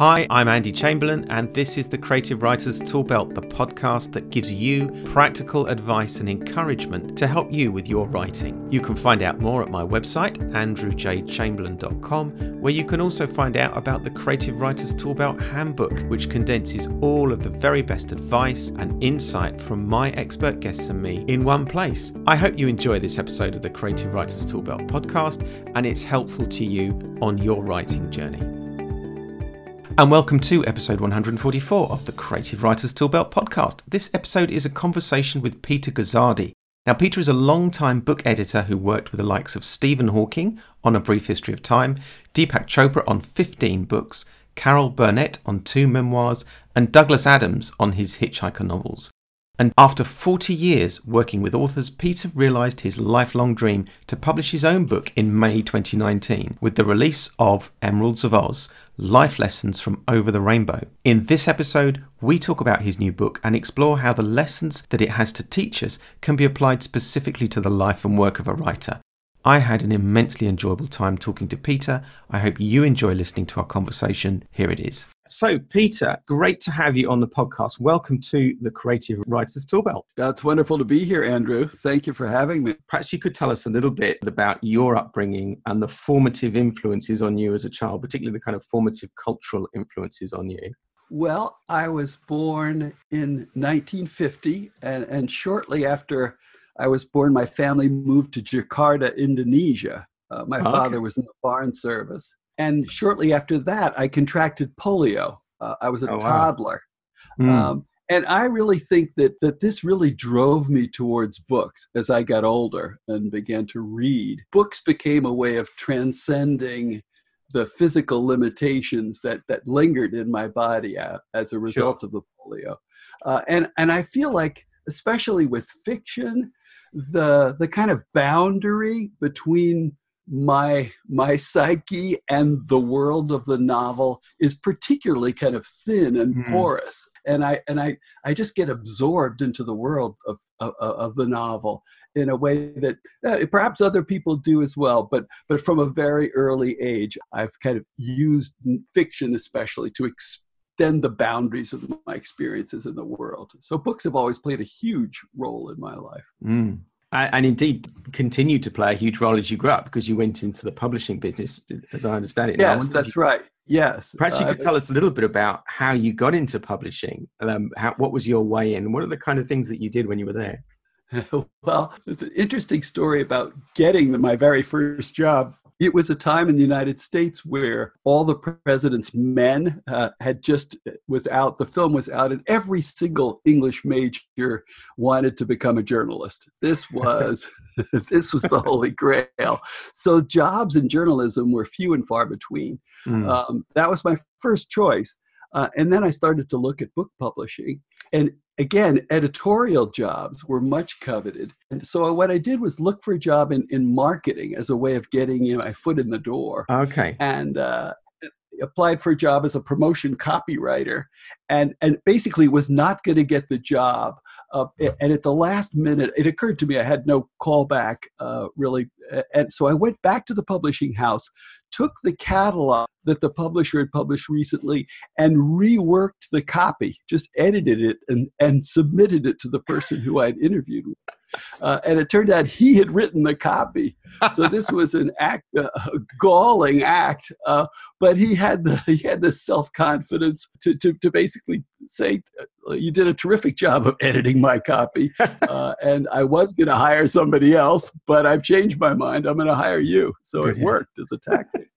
Hi, I'm Andy Chamberlain, and this is the Creative Writers Toolbelt, the podcast that gives you practical advice and encouragement to help you with your writing. You can find out more at my website, andrewjchamberlain.com, where you can also find out about the Creative Writers Toolbelt Handbook, which condenses all of the very best advice and insight from my expert guests and me in one place. I hope you enjoy this episode of the Creative Writers Toolbelt podcast and it's helpful to you on your writing journey. And welcome to episode 144 of the Creative Writers Toolbelt podcast. This episode is a conversation with Peter Guzzardi. Now, Peter is a long-time book editor who worked with the likes of Stephen Hawking on A Brief History of Time, Deepak Chopra on 15 books, Carol Burnett on two memoirs, and Douglas Adams on his Hitchhiker novels. And after 40 years working with authors, Peter realised his lifelong dream to publish his own book in May 2019 with the release of Emeralds of Oz Life Lessons from Over the Rainbow. In this episode, we talk about his new book and explore how the lessons that it has to teach us can be applied specifically to the life and work of a writer. I had an immensely enjoyable time talking to Peter. I hope you enjoy listening to our conversation. Here it is. So, Peter, great to have you on the podcast. Welcome to the Creative Writers Toolbelt. That's wonderful to be here, Andrew. Thank you for having me. Perhaps you could tell us a little bit about your upbringing and the formative influences on you as a child, particularly the kind of formative cultural influences on you. Well, I was born in 1950, and, and shortly after I was born, my family moved to Jakarta, Indonesia. Uh, my okay. father was in the foreign service. And shortly after that, I contracted polio. Uh, I was a oh, toddler. Wow. Mm. Um, and I really think that, that this really drove me towards books as I got older and began to read. Books became a way of transcending the physical limitations that, that lingered in my body uh, as a result sure. of the polio. Uh, and, and I feel like, especially with fiction, the the kind of boundary between my my psyche and the world of the novel is particularly kind of thin and mm. porous and i and i i just get absorbed into the world of of, of the novel in a way that uh, perhaps other people do as well but but from a very early age i've kind of used fiction especially to extend the boundaries of my experiences in the world. So books have always played a huge role in my life. Mm. And indeed, continue to play a huge role as you grew up because you went into the publishing business, as I understand it. Yes, that's you, right. Yes. Perhaps you could uh, tell us a little bit about how you got into publishing. Um, how, what was your way in? What are the kind of things that you did when you were there? well, it's an interesting story about getting my very first job it was a time in the United States where all the president's men uh, had just uh, was out. The film was out, and every single English major wanted to become a journalist. This was this was the holy grail. So jobs in journalism were few and far between. Mm. Um, that was my first choice, uh, and then I started to look at book publishing, and again, editorial jobs were much coveted. And so what I did was look for a job in, in marketing as a way of getting you know, my foot in the door. Okay. And uh, applied for a job as a promotion copywriter and, and basically was not going to get the job. Uh, and at the last minute, it occurred to me I had no callback uh, really. And so I went back to the publishing house, took the catalog that the publisher had published recently and reworked the copy, just edited it and, and submitted it to the person who I'd interviewed with. Uh, and it turned out he had written the copy. So this was an act, uh, a galling act. Uh, but he had the he had the self confidence to, to to basically say, uh, "You did a terrific job of editing my copy, uh, and I was going to hire somebody else, but I've changed my mind. I'm going to hire you." So it worked as a tactic.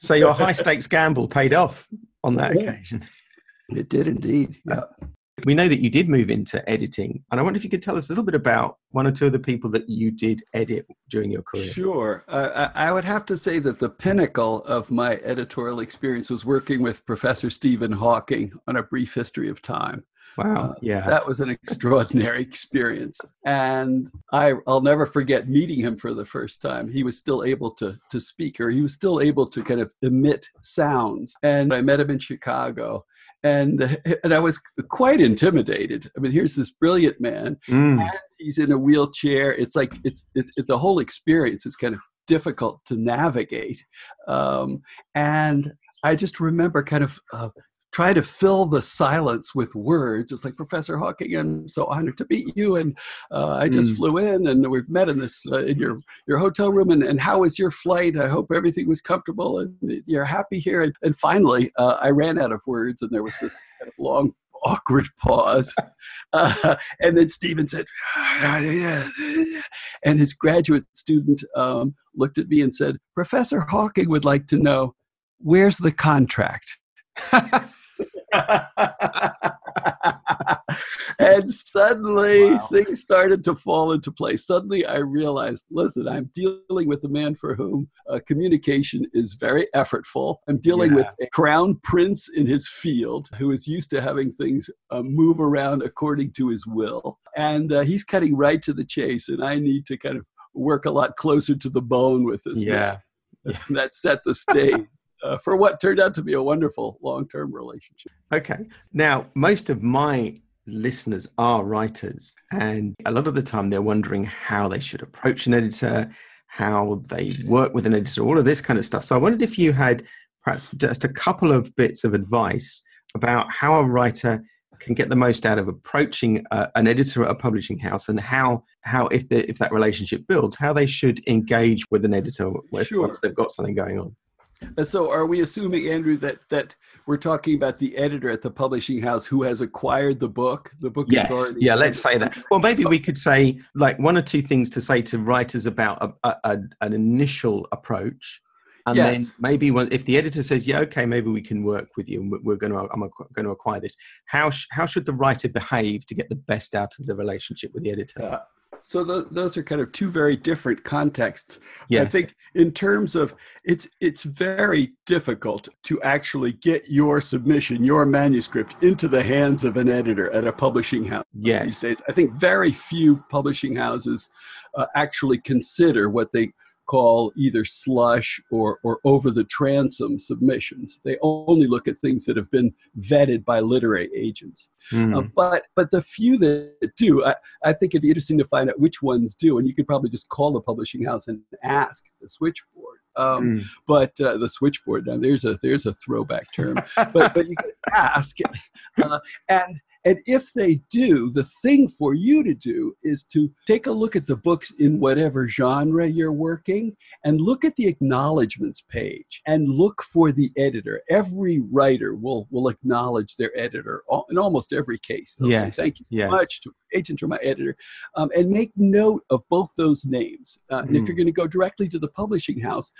So your high stakes gamble paid off on that yeah. occasion. It did indeed. Yeah. We know that you did move into editing, and I wonder if you could tell us a little bit about one or two of the people that you did edit during your career. Sure. Uh, I would have to say that the pinnacle of my editorial experience was working with Professor Stephen Hawking on A Brief History of Time. Wow. Uh, yeah. That was an extraordinary experience. And I, I'll never forget meeting him for the first time. He was still able to, to speak, or he was still able to kind of emit sounds. And I met him in Chicago and and I was quite intimidated. I mean, here's this brilliant man, mm. and he's in a wheelchair. It's like it's it's it's a whole experience. It's kind of difficult to navigate, um, and I just remember kind of uh, try to fill the silence with words. It's like Professor Hawking, I'm so honored to meet you, and uh, I just mm. flew in, and we've met in this uh, in your your hotel room. And, and how was your flight? I hope everything was comfortable, and you're happy here. And, and finally, uh, I ran out of words, and there was this kind of long. Awkward pause, uh, and then Stephen said, and his graduate student um, looked at me and said, "Professor Hawking would like to know, where's the contract?" and suddenly wow. things started to fall into place. Suddenly I realized, listen, I'm dealing with a man for whom uh, communication is very effortful. I'm dealing yeah. with a crown prince in his field who is used to having things uh, move around according to his will. And uh, he's cutting right to the chase, and I need to kind of work a lot closer to the bone with this yeah. man. Yeah. that set the stage uh, for what turned out to be a wonderful long term relationship. Okay. Now, most of my listeners are writers, and a lot of the time they're wondering how they should approach an editor, how they work with an editor, all of this kind of stuff. So I wondered if you had perhaps just a couple of bits of advice about how a writer can get the most out of approaching uh, an editor at a publishing house and how how if the, if that relationship builds how they should engage with an editor sure. once they've got something going on so, are we assuming, Andrew, that that we're talking about the editor at the publishing house who has acquired the book? The book yes. is already. Yeah, let's say that. Well, maybe we could say like one or two things to say to writers about a, a, an initial approach, and yes. then maybe when, if the editor says, "Yeah, okay, maybe we can work with you, and we're going to I'm going to acquire this," how sh- how should the writer behave to get the best out of the relationship with the editor? Uh, so the, those are kind of two very different contexts. Yes. I think in terms of it's it's very difficult to actually get your submission, your manuscript into the hands of an editor at a publishing house yes. these days. I think very few publishing houses uh, actually consider what they call either slush or, or over the transom submissions. They only look at things that have been vetted by literary agents. Mm. Uh, but but the few that do, I, I think it'd be interesting to find out which ones do. And you could probably just call the publishing house and ask the switchboard. Um, mm. But uh, the switchboard now there's a there's a throwback term. but but you could ask, uh, and and if they do, the thing for you to do is to take a look at the books in whatever genre you're working and look at the acknowledgments page and look for the editor. Every writer will will acknowledge their editor in almost every case. They'll yes. say thank you so yes. much to agent or my editor, um, and make note of both those names. Uh, mm. And if you're hmm. going to go directly to the publishing house,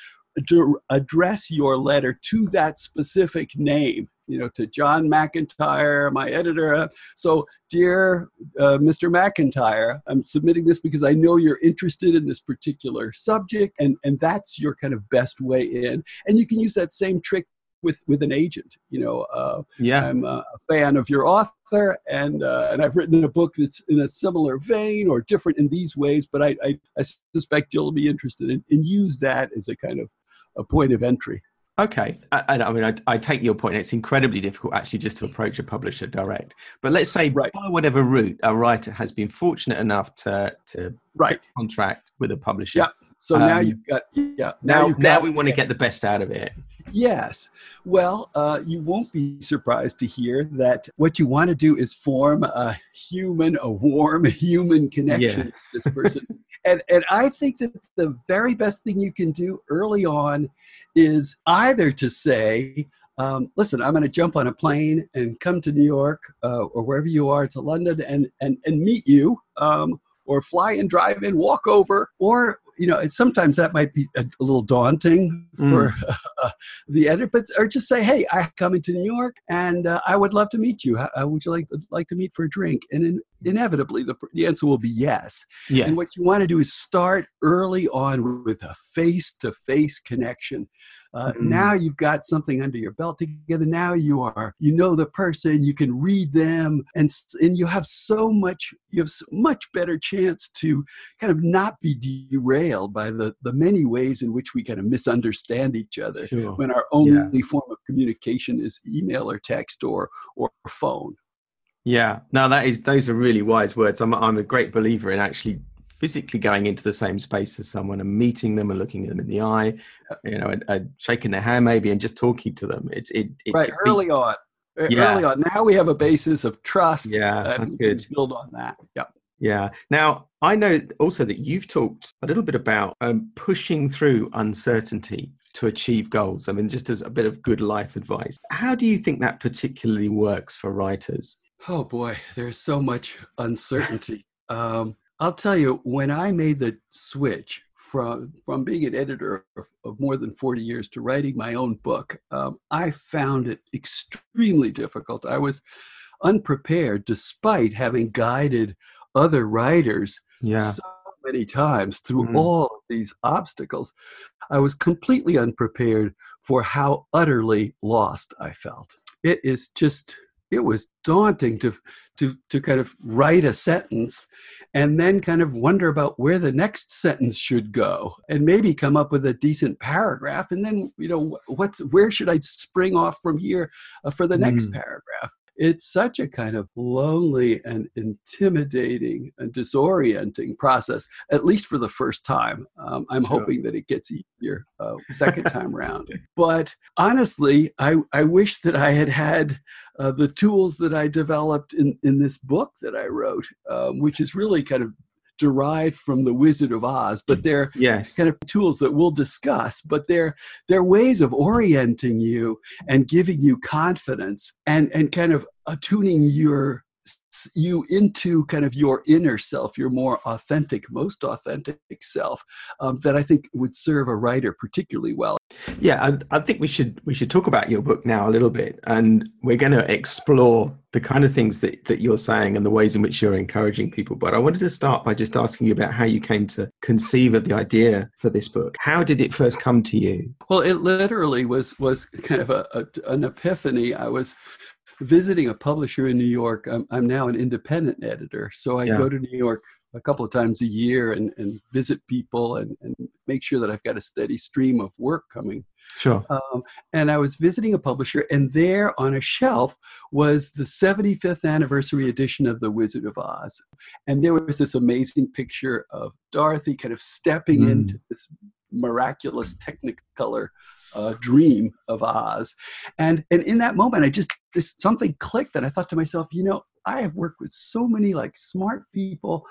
address your letter to that specific name you know to john mcintyre my editor. So dear uh, mr mcintyre i'm submitting this because i know you're interested in this particular subject and and that's your kind of best way in. And you can use that same trick with with an agent you know uh, yeah. I'm a fan of your author and uh, and i've written a book that's in a similar vein or different in these ways but i i, I suspect you'll be interested in and use that as a kind of a point of entry. Okay, I, I mean, I, I, take your point. It's incredibly difficult actually just to approach a publisher direct. But let's say right. by whatever route a writer has been fortunate enough to to right. contract with a publisher. Yeah. So um, now you've got yeah. Now now, now we want to get the best out of it. Yes. Well, uh, you won't be surprised to hear that what you want to do is form a human, a warm human connection yeah. with this person. and and I think that the very best thing you can do early on is either to say, um, listen, I'm going to jump on a plane and come to New York uh, or wherever you are to London and and and meet you. Um, or fly and drive in, walk over, or you know, sometimes that might be a, a little daunting for mm. uh, the editor, but or just say, "Hey, I'm coming to New York, and uh, I would love to meet you. How, would you like like to meet for a drink?" And in, inevitably, the the answer will be yes. Yeah. And what you want to do is start early on with a face to face connection. Uh, mm-hmm. Now you've got something under your belt together. Now you are, you know the person, you can read them, and and you have so much, you have so much better chance to kind of not be derailed by the the many ways in which we kind of misunderstand each other sure. when our only yeah. form of communication is email or text or or phone. Yeah, now that is those are really wise words. I'm I'm a great believer in actually physically going into the same space as someone and meeting them and looking them in the eye, you know, and, and shaking their hand maybe and just talking to them. It's it, it right early on. Yeah. Early on. Now we have a basis of trust. Yeah, that's good. Build on that. Yeah. Yeah. Now, I know also that you've talked a little bit about um, pushing through uncertainty to achieve goals. I mean, just as a bit of good life advice. How do you think that particularly works for writers? Oh boy, there's so much uncertainty. um, I'll tell you, when I made the switch from from being an editor of, of more than 40 years to writing my own book, um, I found it extremely difficult. I was unprepared, despite having guided other writers yeah. so many times through mm. all of these obstacles. I was completely unprepared for how utterly lost I felt. It is just it was daunting to to to kind of write a sentence and then kind of wonder about where the next sentence should go and maybe come up with a decent paragraph and then you know what's where should i spring off from here uh, for the next mm. paragraph it's such a kind of lonely and intimidating and disorienting process, at least for the first time. Um, I'm sure. hoping that it gets easier uh, second time around. But honestly, I, I wish that I had had uh, the tools that I developed in, in this book that I wrote, um, which is really kind of derived from the Wizard of Oz, but mm. they're yes. kind of tools that we'll discuss. But they're they're ways of orienting you and giving you confidence and and kind of attuning your you into kind of your inner self, your more authentic, most authentic self, um, that I think would serve a writer particularly well. Yeah, I, I, think we should we should talk about your book now a little bit, and we're going to explore the kind of things that that you're saying and the ways in which you're encouraging people. But I wanted to start by just asking you about how you came to conceive of the idea for this book. How did it first come to you? Well, it literally was was kind of a, a an epiphany. I was visiting a publisher in New York. I'm, I'm now an independent editor, so I yeah. go to New York a couple of times a year and, and visit people and, and make sure that I've got a steady stream of work coming. Sure. Um, and I was visiting a publisher, and there on a shelf was the 75th anniversary edition of The Wizard of Oz. And there was this amazing picture of Dorothy kind of stepping mm. into this miraculous Technicolor uh, dream of Oz. And and in that moment, I just this something clicked, and I thought to myself, you know, I have worked with so many like smart people,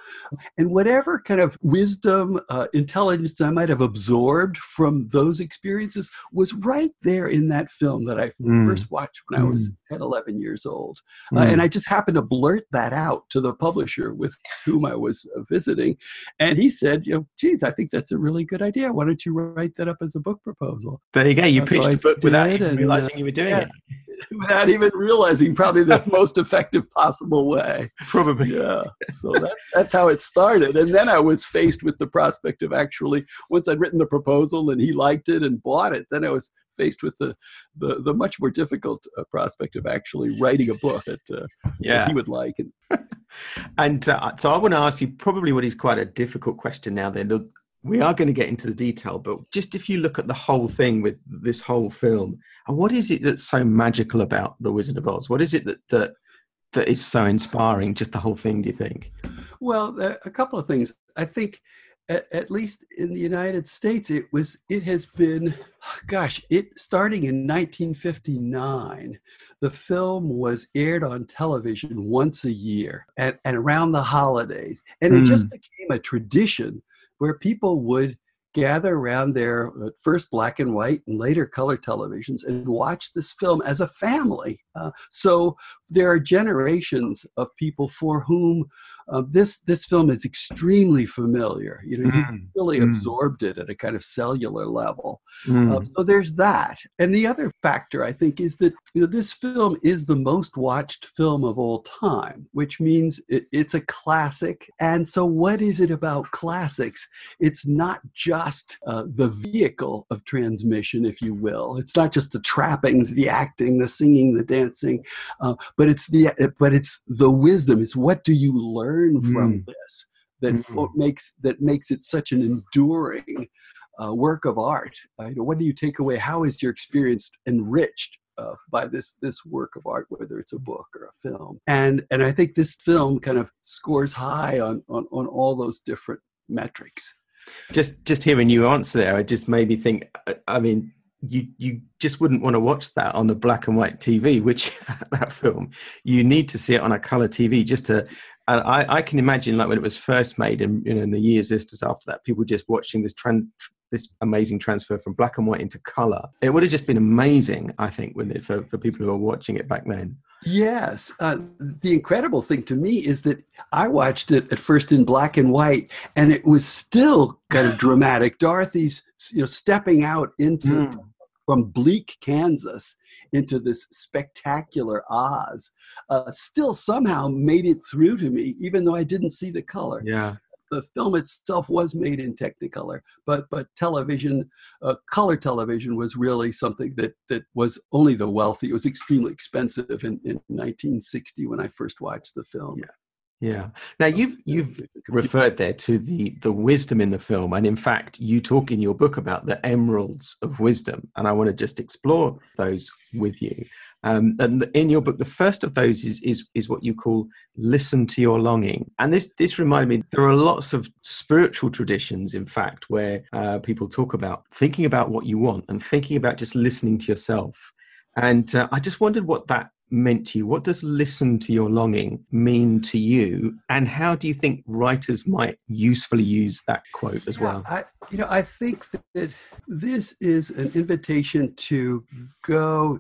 and whatever kind of wisdom, uh, intelligence I might have absorbed from those experiences was right there in that film that I mm. first watched when mm. I was mm. 10, 11 years old. Uh, mm. Uh, and I just happened to blurt that out to the publisher with whom I was uh, visiting. And he said, you know, geez, I think that's a really good idea. Why don't you write that up as a book proposal? There you go. You uh, pitched so the book without even realizing you were doing yeah, it. Without even realizing probably the most effective possible way. Probably. Yeah. So that's that's how it started. And then I was faced with the prospect of actually once I'd written the proposal and he liked it and bought it, then I was faced with the the, the much more difficult uh, prospect of actually writing a book that, uh, yeah. that he would like. And, and uh, so I want to ask you probably what is quite a difficult question now. Then we are going to get into the detail, but just if you look at the whole thing with this whole film, and what is it that's so magical about the Wizard of Oz? What is it that that that is so inspiring? Just the whole thing, do you think? Well, a couple of things. I think at, at, least in the United States, it was it has been, gosh, it starting in 1959. The film was aired on television once a year and, and around the holidays, and it just hmm. became a tradition where people would gather around their uh, first black and white and later color televisions and watch this film as a family. Uh, so there are generations of people for whom uh, this this film is extremely familiar. You know, mm. you really mm. absorbed it at a kind of cellular level. Mm. so there's that, and the other factor I think is that you know this film is the most watched film of all time, which means it, it's a classic. And so, what is it about classics? It's not just uh, the vehicle of transmission, if you will. It's not just the trappings, the acting, the singing, the dancing, uh, but it's the but it's the wisdom. It's what do you learn learn from mm. this that mm makes that makes it such an enduring uh, work of art? Uh, you know, what do you take away? How is your experience enriched uh, by this this work of art, whether it's a book or a film? And and I think this film kind of scores high on on, on all those different metrics. Just just hearing you answer there, it just made me think. I mean, you you just wouldn't want to watch that on a black and white TV, which that film you need to see it on a color TV just to. I, I can imagine like when it was first made, and you know, in the years just after that, people just watching this trend, this amazing transfer from black and white into color. It would have just been amazing, I think, when it for, for people who were watching it back then. Yes. Uh, the incredible thing to me is that I watched it at first in black and white, and it was still kind of dramatic. Dorothy's, you know, stepping out into mm. from bleak Kansas into this spectacular Oz, uh, still somehow made it through to me, even though I didn't see the color. Yeah the film itself was made in Technicolor, but but television, uh, color television was really something that that was only the wealthy. It was extremely expensive in, in 1960 when I first watched the film. Yeah. Yeah. Now you've you've referred there to the the wisdom in the film, and in fact, you talk in your book about the emeralds of wisdom, and I want to just explore those with you. Um, and in your book, the first of those is, is, is what you call listen to your longing. And this, this reminded me, there are lots of spiritual traditions, in fact, where uh, people talk about thinking about what you want and thinking about just listening to yourself. And uh, I just wondered what that meant to you. What does listen to your longing mean to you? And how do you think writers might usefully use that quote as yeah, well? I, you know, I think that this is an invitation to go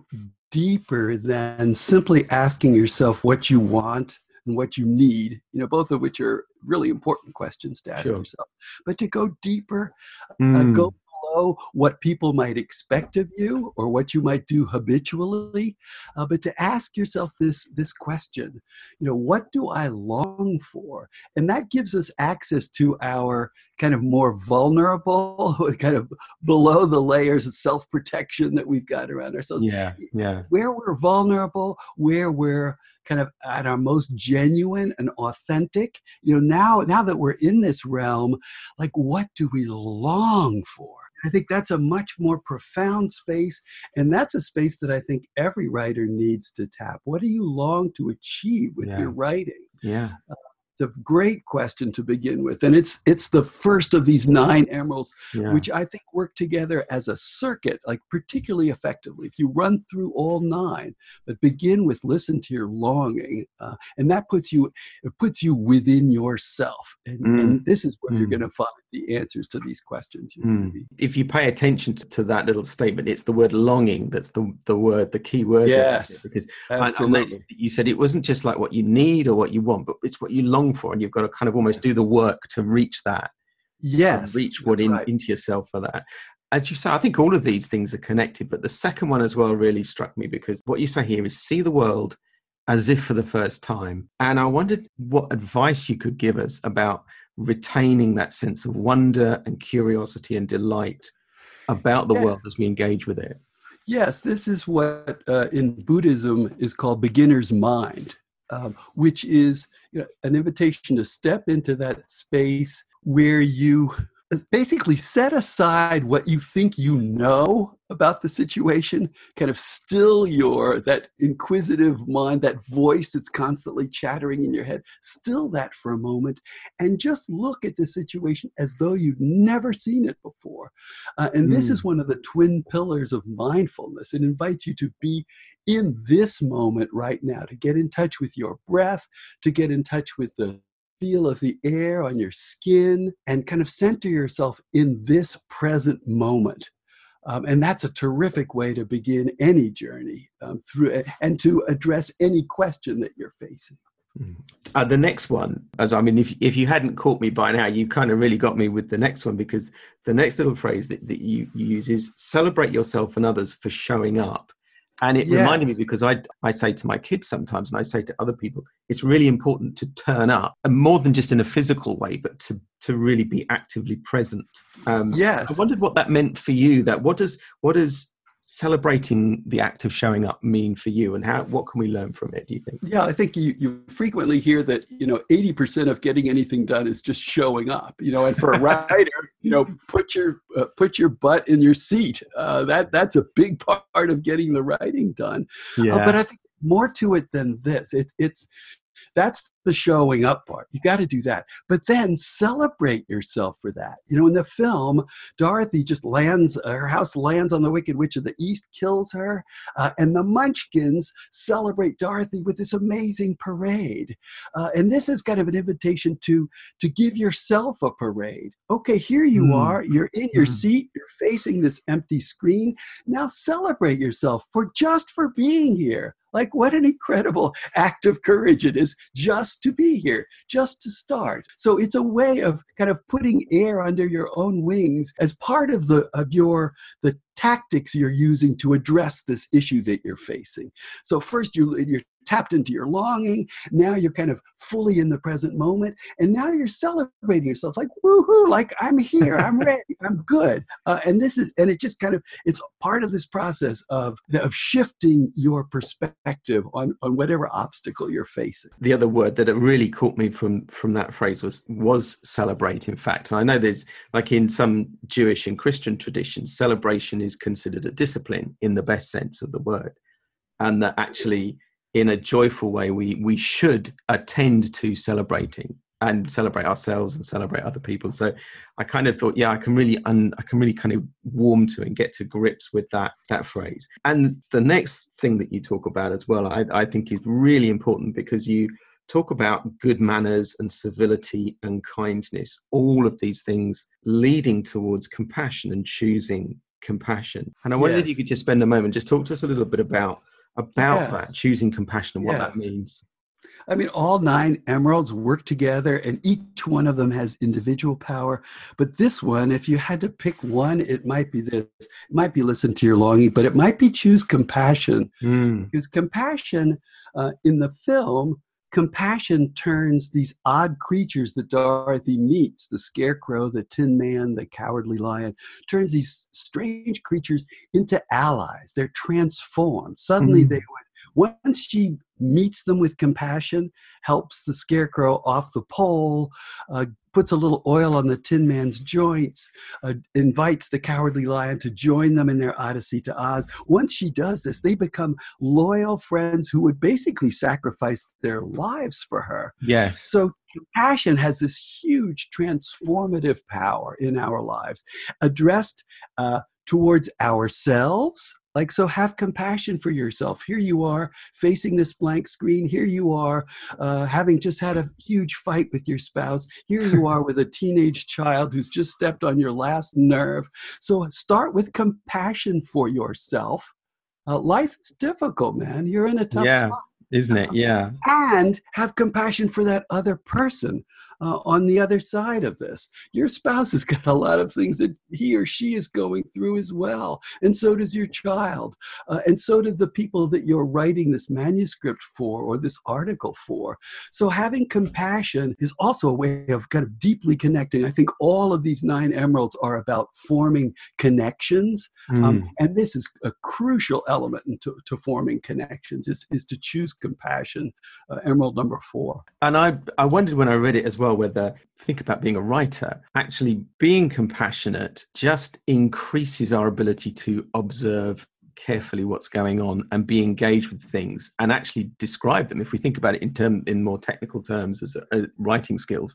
deeper than simply asking yourself what you want and what you need, you know, both of which are really important questions to ask sure. yourself. But to go deeper, mm. uh, go hmm know what people might expect of you or what you might do habitually, uh, but to ask yourself this, this question, you know, what do I long for? And that gives us access to our kind of more vulnerable, kind of below the layers of self protection that we've got around ourselves. Yeah, yeah. Where we're vulnerable, where we're kind of at our most genuine and authentic. You know, now now that we're in this realm, like what do we long for? I think that's a much more profound space. And that's a space that I think every writer needs to tap. What do you long to achieve with yeah. your writing? Yeah. Uh, A great question to begin with and it's it's the first of these nine emeralds yeah. which i think work together as a circuit like particularly effectively if you run through all nine but begin with listen to your longing uh, and that puts you it puts you within yourself and, mm. and this is where mm. you're going to find the answers to these questions mm. if you pay attention to that little statement it's the word longing that's the the word the key word yes because absolutely. I, I you said it wasn't just like what you need or what you want but it's what you long for and you've got to kind of almost do the work to reach that. Yes reach what in, right. into yourself for that. As you say i think all of these things are connected but the second one as well really struck me because what you say here is see the world as if for the first time. And i wondered what advice you could give us about retaining that sense of wonder and curiosity and delight about the yeah. world as we engage with it. Yes this is what uh, in buddhism is called beginner's mind um, which is you know, an invitation to step into that space where you basically set aside what you think you know about the situation kind of still your that inquisitive mind that voice that's constantly chattering in your head still that for a moment and just look at the situation as though you'd never seen it before uh, and mm. this is hmm. one of the twin pillars of mindfulness it invites you to be in this moment right now to get in touch with your breath to get in touch with the feel of the air on your skin and kind of center yourself in this present moment. Um, and that's a terrific way to begin any journey um, through and to address any question that you're facing. Hmm. Uh, the next one, as I mean, if if you hadn't caught me by now, you kind of really got me with the next one because the next little phrase that, that you, you use is celebrate yourself and others for showing up. And it yes. reminded me because I, I say to my kids sometimes, and I say to other people, it's really important to turn up, and more than just in a physical way, but to, to really be actively present. Um, yes. I wondered what that meant for you. That what does what does celebrating the act of showing up mean for you and how what can we learn from it do you think? Yeah i think you, you frequently hear that you know 80% of getting anything done is just showing up you know and for a writer you know put your uh, put your butt in your seat. Uh, that that's a big part of getting the writing done. Yeah. Uh, but i think more to it than this. It, it's That's the showing up part. You got to do that. But then celebrate yourself for that. You know, in the film, Dorothy just lands, her house lands on the Wicked Witch of the East, kills her, uh, and the Munchkins celebrate Dorothy with this amazing parade. Uh, and this is kind of an invitation to, to give yourself a parade. Okay, here you mm. are. You're in your mm. seat. You're facing this empty screen. Now celebrate yourself for just for being here. Like, what an incredible act of courage it is just to be here, just to start. So it's a way of kind of putting air under your own wings as part of the of your the tactics you're using to address this issue that you're facing. So first you you're tapped into your longing. Now you're kind of fully in the present moment. And now you're celebrating yourself like, woohoo, like I'm here, I'm ready, I'm good. Uh, and this is, and it just kind of, it's part of this process of, of shifting your perspective on, on whatever obstacle you're facing. The other word that really caught me from, from that phrase was, was celebrate, in fact. And I know there's, like in some Jewish and Christian traditions, celebration is considered a discipline in the best sense of the word. And that actually in a joyful way we we should attend to celebrating and celebrate ourselves and celebrate other people. So i kind of thought yeah i can really un, i can really kind of warm to and get to grips with that that phrase. And the next thing that you talk about as well i, I think is really important because you talk about good manners and civility and kindness all of these things leading towards compassion and choosing compassion. And i wondered yes. if you could just spend a moment just talk to us a little bit about about yes. that, choosing compassion and what yes. that means. I mean, all nine emeralds work together, and each one of them has individual power. But this one, if you had to pick one, it might be this. It might be listen to your longing, but it might be choose compassion. Mm. Because compassion uh, in the film compassion turns these odd creatures that Dorothy meets the scarecrow, the tin man, the cowardly lion turns these strange creatures into allies. They're transformed. Suddenly, mm. they once she meets them with compassion, helps the scarecrow off the pole, uh, puts a little oil on the Tin Man's joints, uh, invites the Cowardly Lion to join them in their odyssey to Oz. Once she does this, they become loyal friends who would basically sacrifice their lives for her. Yes. So compassion has this huge transformative power in our lives, addressed uh, towards ourselves like, so have compassion for yourself. Here you are facing this blank screen. Here you are uh, having just had a huge fight with your spouse. Here you are with a teenage child who's just stepped on your last nerve. So start with compassion for yourself. Uh, life is difficult, man. You're in a tough yeah, spot. Isn't it? Yeah. And have compassion for that other person uh, on the other side of this. Your spouse has got a lot of things that he or she is going through as well, and so does your child, uh, and so do the people that you're writing this manuscript for or this article for. So having compassion is also a way of kind of deeply connecting. I think all of these nine emeralds are about forming connections, mm. um, and this is a crucial element to, to forming connections is, is to choose compassion. Uh, emerald number four. And I I wondered when I read it as well well whether think about being a writer actually being compassionate just increases our ability to observe carefully what's going on and be engaged with things and actually describe them if we think about it in term in more technical terms as writing skills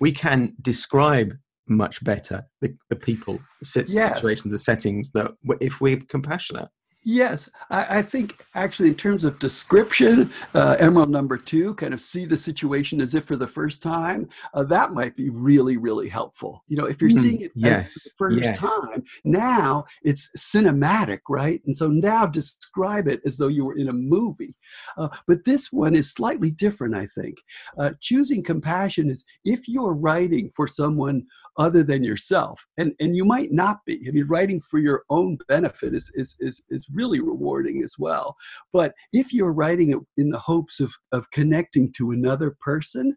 we can describe much better the, the people the yes. situations the settings that if we're compassionate Yes, I, I, think actually, in terms of description, uh, Emerald number two, kind of see the situation as if for the first time, uh, that might be really, really helpful. You know, if you're mm, seeing it yes, as the first yes. time, now it's cinematic, right? And so now describe it as though you were in a movie. Uh, but this one is slightly different, I think. Uh, choosing compassion is if you're writing for someone other than yourself, and, and you might not be. I mean, writing for your own benefit is, is, is, is really rewarding as well. But if you're writing it in the hopes of, of connecting to another person,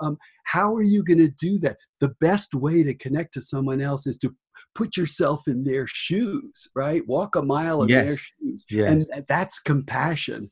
um, how are you going to do that? The best way to connect to someone else is to put yourself in their shoes, right? Walk a mile in yes. their shoes. Yes. And that's compassion.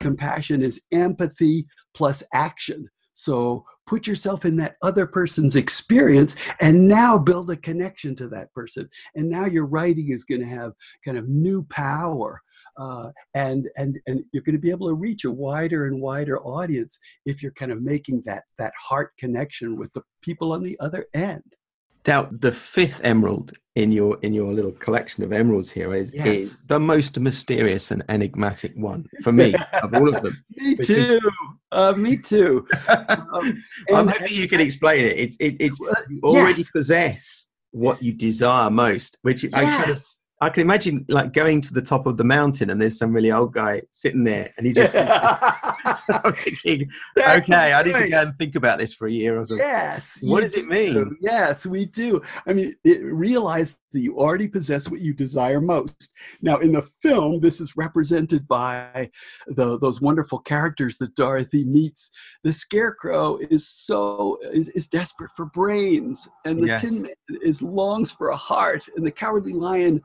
Compassion is empathy plus action. So put yourself in that other person's experience and now build a connection to that person. And now your writing is going to have kind of new power uh, and and and you're going to be able to reach a wider and wider audience if you're kind of making that that heart connection with the people on the other end. Now, the fifth emerald in your in your little collection of emeralds here is, yes. is the most mysterious and enigmatic one for me of all of them. me too. Uh, me too. Um, I'm hoping you can explain it. It's it, it's you already yes. possess what you desire most, which yes. I kind of I can imagine like going to the top of the mountain and there's some really old guy sitting there and he just thinking, okay, I need to go and think about this for a year or so. Yes. What does it mean? Yes, we do. I mean, it, realize that you already possess what you desire most. Now, in the film, this is represented by the, those wonderful characters that Dorothy meets. The Scarecrow is so is, is desperate for brains, and the yes. Tin Man is longs for a heart, and the Cowardly Lion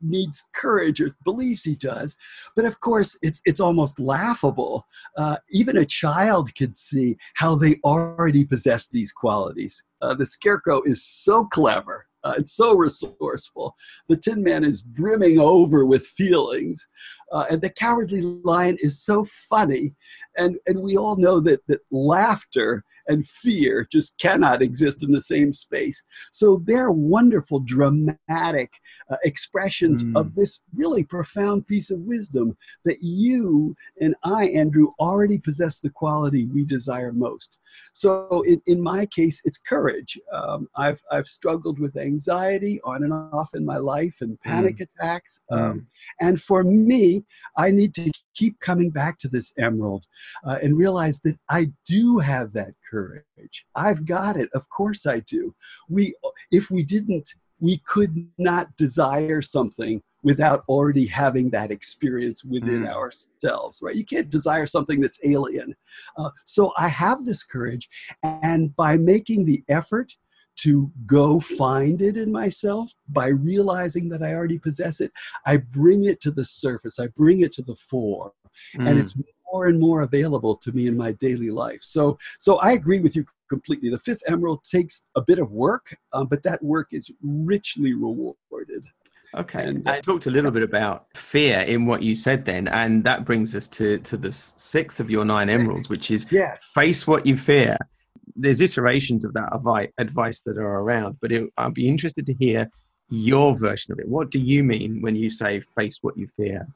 needs courage or believes he does. But of course, it's it's almost laughable. Uh, even a child could see how they already possess these qualities. Uh, the Scarecrow is so clever uh, it's so resourceful. The Tin Man is brimming over with feelings. Uh, and the Cowardly Lion is so funny. And, and we all know that, that laughter and fear just cannot exist in the same space. So they're wonderful, dramatic uh, expressions mm. of this really profound piece of wisdom that you and I, Andrew, already possess the quality we desire most. So in, in my case, it's courage. Um, I've, I've struggled with anxiety on and off in my life and panic mm. attacks. Um, mm. And for me, I need to keep coming back to this emerald uh, and realize that I do have that courage. I've got it. Of course I do. We, if we didn't, we could not desire something without already having that experience within mm. ourselves, right? You can't desire something that's alien. Uh, so I have this courage, and by making the effort to go find it in myself by realizing that I already possess it. I bring it to the surface, I bring it to the fore, mm. and it's more and more available to me in my daily life. So, so I agree with you completely. The fifth emerald takes a bit of work, um, but that work is richly rewarded. Okay, and, I talked a little bit about fear in what you said then, and that brings us to to the sixth of your nine emeralds, which is yes. face what you fear there's iterations of that advice that are around, but it, I'd be interested to hear your version of it. What do you mean when you say face what you fear?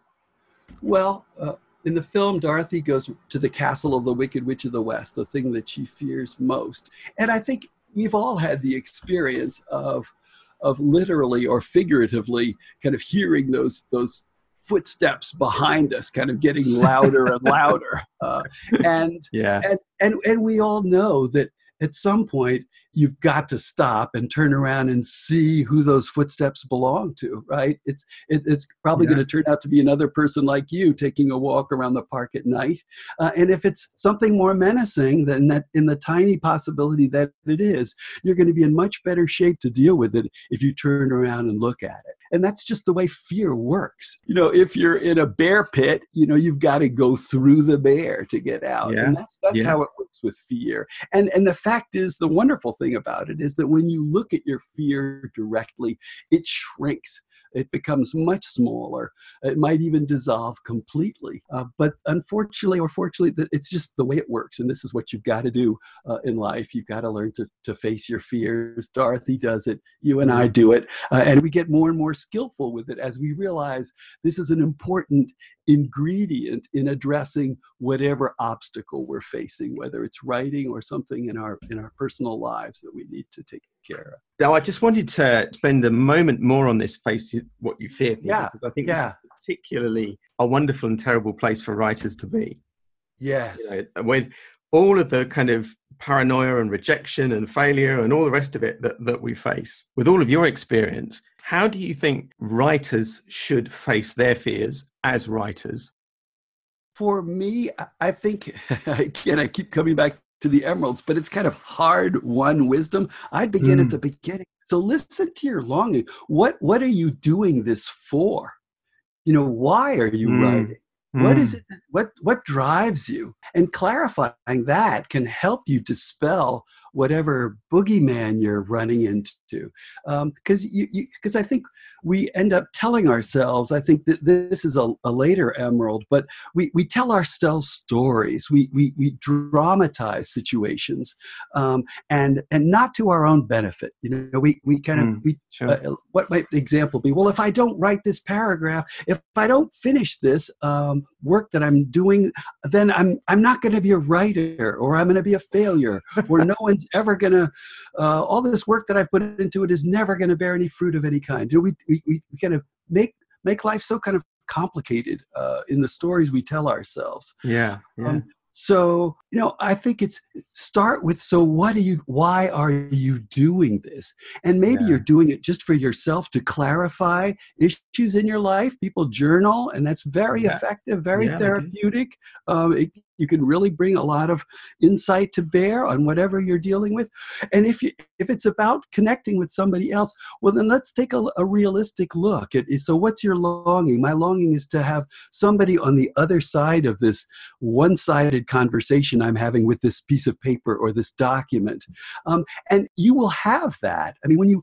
Well, uh, in the film, Dorothy goes to the castle of the Wicked Witch of the West, the thing that she fears most. And I think we've all had the experience of of literally or figuratively kind of hearing those those footsteps behind us kind of getting louder and louder uh, and, yeah. and and and we all know that at some point you've got to stop and turn around and see who those footsteps belong to right it's it, it's probably yeah. going to turn out to be another person like you taking a walk around the park at night uh, and if it's something more menacing than that in the tiny possibility that it is you're going to be in much better shape to deal with it if you turn around and look at it and that's just the way fear works you know if you're in a bear pit you know you've got to go through the bear to get out yeah. and that's that's yeah. how it works with fear and and the fact is the wonderful thing thing about it is that when you look at your fear directly, it shrinks. It becomes much smaller. It might even dissolve completely. Uh, but unfortunately or fortunately, it's just the way it works. And this is what you've got to do uh, in life. You've got to learn to, face your fears. Dorothy does it. You and I do it. Uh, and we get more and more skillful with it as we realize this is an important ingredient in addressing whatever obstacle we're facing, whether it's writing or something in our in our personal lives that we need to take care of. Now, I just wanted to spend a moment more on this face what you fear. Yeah, I think yeah. it's particularly a wonderful and terrible place for writers to be. Yes, you know, with all of the kind of paranoia and rejection and failure and all the rest of it that, that we face. With all of your experience, how do you think writers should face their fears as writers? For me, I think, again, I keep coming back to the emeralds, but it's kind of hard won wisdom. I'd begin mm. at the beginning. So listen to your longing. What, what are you doing this for? You know, why are you mm. writing? What is mm. it? What what drives you? And clarifying that can help you dispel whatever boogeyman you're running into. Because um, you, because I think we end up telling ourselves, I think that this is a, a, later emerald, but we, we tell ourselves stories. We, we, we dramatize situations um, and, and not to our own benefit. You know, we, we kind of, mm, we, sure. uh, what might the example be? Well, if I don't write this paragraph, if I don't finish this um, work that I'm doing, then I'm, I'm not going to be a writer or I'm going to be a failure or no one's ever going to, uh, all this work that I've put into it is never going to bear any fruit of any kind. You know, we, we, we kind of make make life so kind of complicated uh, in the stories we tell ourselves. Yeah. yeah. Um, so, you know, I think it's start with so what are you why are you doing this? And maybe yeah. you're doing it just for yourself to clarify issues in your life. People journal and that's very yeah. effective, very yeah, therapeutic. Um, it, you can really bring a lot of insight to bear on whatever you're dealing with. And if you if it's about connecting with somebody else well then let's take a, a realistic look at so what's your longing? My longing is to have somebody on the other side of this one-sided conversation i'm having with this piece of paper or this document. Um, and you will have that. I mean when you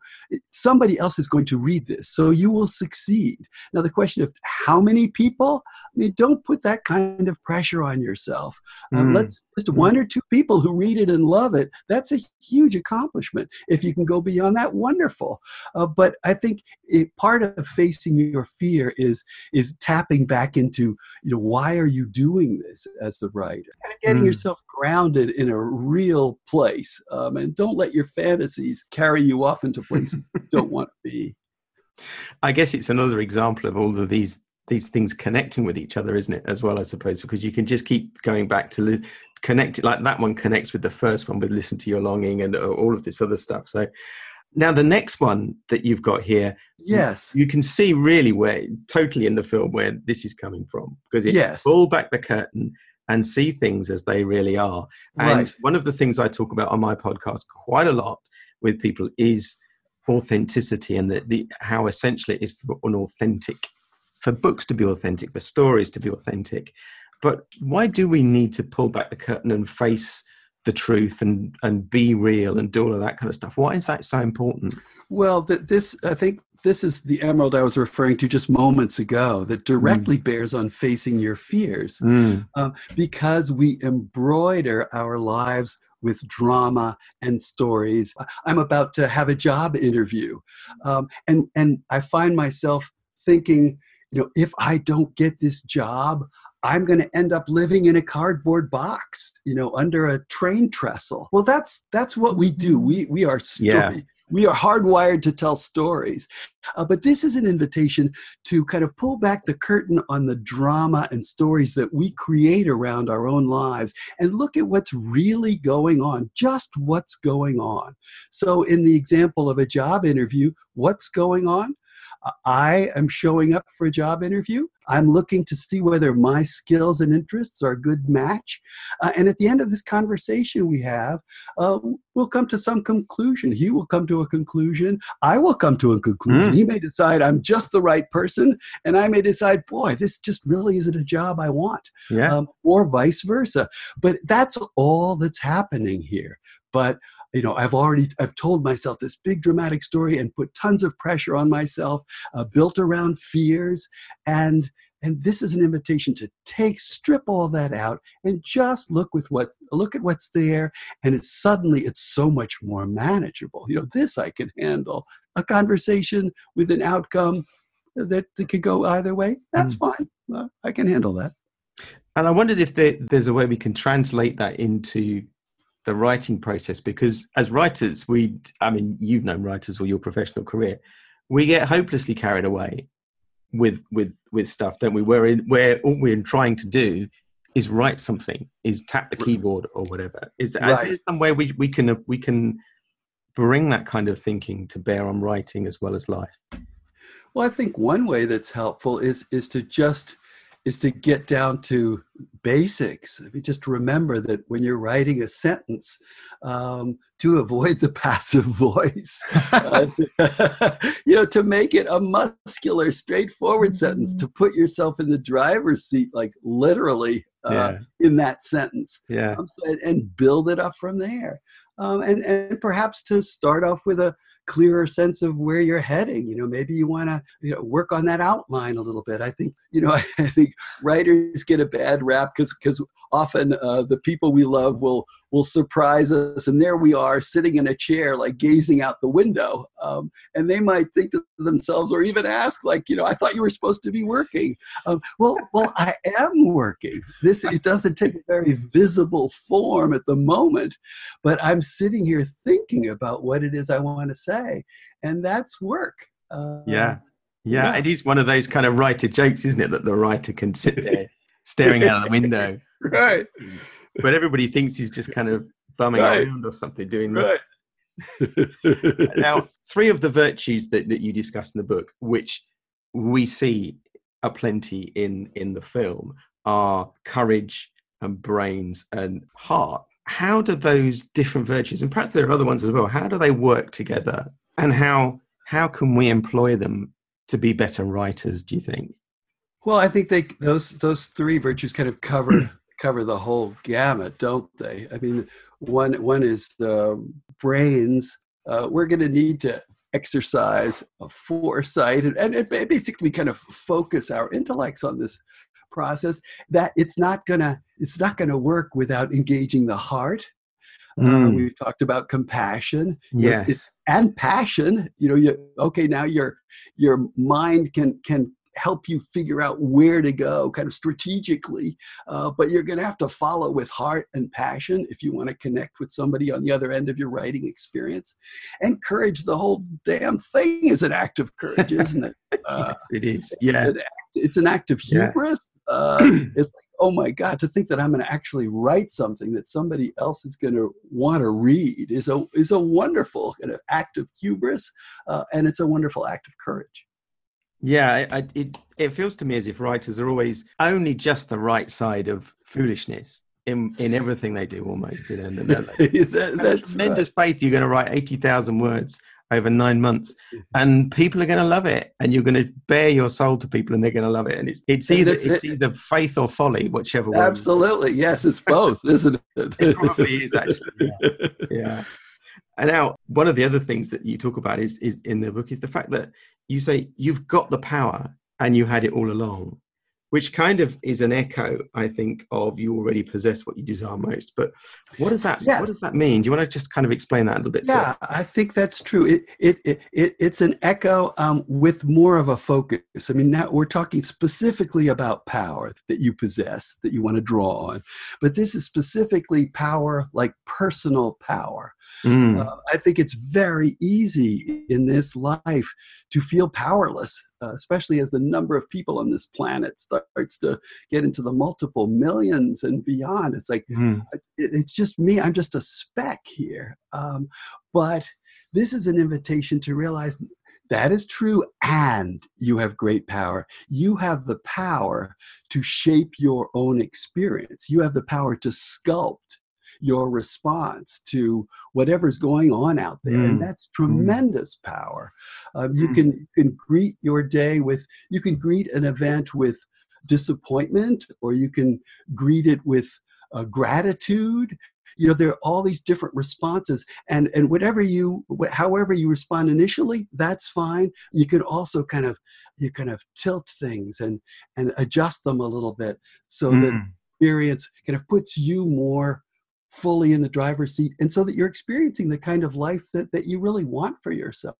somebody else is going to read this so you will succeed. Now the question of how many people i mean don't put that kind of pressure on yourself yourself. Mm. let's just mm. one or two people who read it and love it. That's a huge accomplishment. If you can go beyond that, wonderful. Uh, but I think it, part of facing your fear is is tapping back into you know why are you doing this as the writer, and getting mm. yourself grounded in a real place, um, and don't let your fantasies carry you off into places you don't want to be. I guess it's another example of all of these these things connecting with each other, isn't it? As well, I suppose, because you can just keep going back to li- connect it. Like that one connects with the first one with "Listen to Your Longing" and uh, all of this other stuff. So now the next one that you've got here, yes, you, can see really where totally in the film where this is coming from because it's yes. pull back the curtain and see things as they really are. And right. one of the things I talk about on my podcast quite a lot with people is authenticity and the, the how essential it is for an authentic for books to be authentic, for stories to be authentic. But why do we need to pull back the curtain and face the truth and and be real and do all of that kind of stuff? Why is that so important? Well, th- this I think this is the emerald I was referring to just moments ago that directly mm. bears on facing your fears, mm. uh, because we embroider our lives with drama and stories. I'm about to have a job interview, um, and and I find myself thinking you know, if I don't get this job, I'm going to end up living in a cardboard box, you know, under a train trestle. Well, that's that's what we do. We we are story, yeah. we are hardwired to tell stories. Uh, but this is an invitation to kind of pull back the curtain on the drama and stories that we create around our own lives and look at what's really going on, just what's going on. So, in the example of a job interview, what's going on? I am showing up for a job interview. I'm looking to see whether my skills and interests are a good match. Uh, and at the end of this conversation we have, uh, we'll come to some conclusion. He will come to a conclusion. I will come to a conclusion. Mm. He may decide I'm just the right person, and I may decide, boy, this just really isn't a job I want. Yeah. Um, or vice versa. But that's all that's happening here. But you know i've already i've told myself this big dramatic story and put tons of pressure on myself uh, built around fears. And and this is an invitation to take strip all that out and just look with what look at what's there. And it's suddenly it's so much more manageable. You know this i can handle. A conversation with an outcome that, that could go either way that's mm. fine. Uh, i can handle that. And i wondered if there, there's a way we can translate that into the writing process because as writers we i mean you've known writers all your professional career we get hopelessly carried away with with with stuff don't we? Where in where all we're trying to do is write something is tap the keyboard or whatever. Is there, right. is there some way we, we can we can bring that kind of thinking to bear on writing as well as life? Well i think one way that's helpful is is to just is to get down to basics. I mean, just remember that when you're writing a sentence, um, to avoid the passive voice, uh, you know, to make it a muscular, straightforward sentence, to put yourself in the driver's seat, like literally uh, yeah. in that sentence. Yeah. Um, so, and build it up from there. Um, and, and perhaps to start off with a clearer sense of where you're heading. You know, maybe you want to you know, work on that outline a little bit. I think, you know, I think writers get a bad rap because because often uh, the people we love will will surprise us, and there we are sitting in a chair, like gazing out the window, um, and they might think to themselves, or even ask, like, you know, I thought you were supposed to be working. Um, well, well, I am working. This it doesn't take a very visible form at the moment, but I'm sitting here thinking about what it is I want to say, and that's work. Uh, yeah. yeah. Yeah, it is one of those kind of writer jokes, isn't it? That the writer can sit there staring out the window right. But everybody thinks he's just kind of bumming right. around or something, doing right. now, three of the virtues that, that you discuss in the book, which we see are plenty in in the film, are courage and brains and heart. How do those different virtues, and perhaps there are other ones as well, how do they work together? And how how can we employ them to be better writers, do you think? Well, I think they those those three virtues kind of cover cover the whole gamut, don't they? I mean, one one is the brains. Uh, we're going to need to exercise a foresight and, and basically kind of focus our intellects on this process that it's not gonna it's not gonna work without engaging the heart mm. uh, we've talked about compassion yes and passion you know you okay now your your mind can can help you figure out where to go kind of strategically uh, but you're going to have to follow with heart and passion if you want to connect with somebody on the other end of your writing experience. And courage the whole damn thing is an act of courage isn't it? Uh, it is yeah. it's an act, it's an act of hubris. Yeah. uh, it's like oh my god to think that i'm going to actually write something that somebody else is going to want to read is a is a wonderful kind of act of hubris uh, and it's a wonderful act of courage yeah, I, it it feels to me as if writers are always only just the right side of foolishness in in everything they do, almost. You know, that, that's tremendous right. faith. You're going to write eighty thousand words over nine months, mm-hmm. and people are going to love it, and you're going to bare your soul to people, and they're going to love it. And it's it's either it's either faith or folly, whichever one. Absolutely, yes, it's both, isn't it? it probably is actually. yeah. yeah. And now, one of the other things that you talk about is, is in the book is the fact that you say you've got the power and you had it all along, which kind of is an echo, I think, of you already possess what you desire most. But what does that yes. what does that mean? Do you want to just kind of explain that a little bit? Yeah, I think that's true. It it, it, it it's an echo um, with more of a focus. I mean, now we're talking specifically about power that you possess that you want to draw on, but this is specifically power like personal power Mm. Uh, I think it's very easy in this life to feel powerless, uh, especially as the number of people on this planet starts to get into the multiple millions and beyond. It's like, mm. it's just me, I'm just a speck here. Um, but this is an invitation to realize that is true and you have great power you have the power to shape your own experience you have the power to sculpt your response to whatever's going on out there. Mm. And that's mm. tremendous mm. power. Um, you, mm. can, you can greet your day with, you can greet an event with disappointment, or you can greet it with uh, gratitude you know there are all these different responses and and whatever you however you respond initially that's fine you can also kind of you kind of tilt things and and adjust them a little bit so mm. that experience kind of puts you more fully in the driver's seat and so that you're experiencing the kind of life that, that you really want for yourself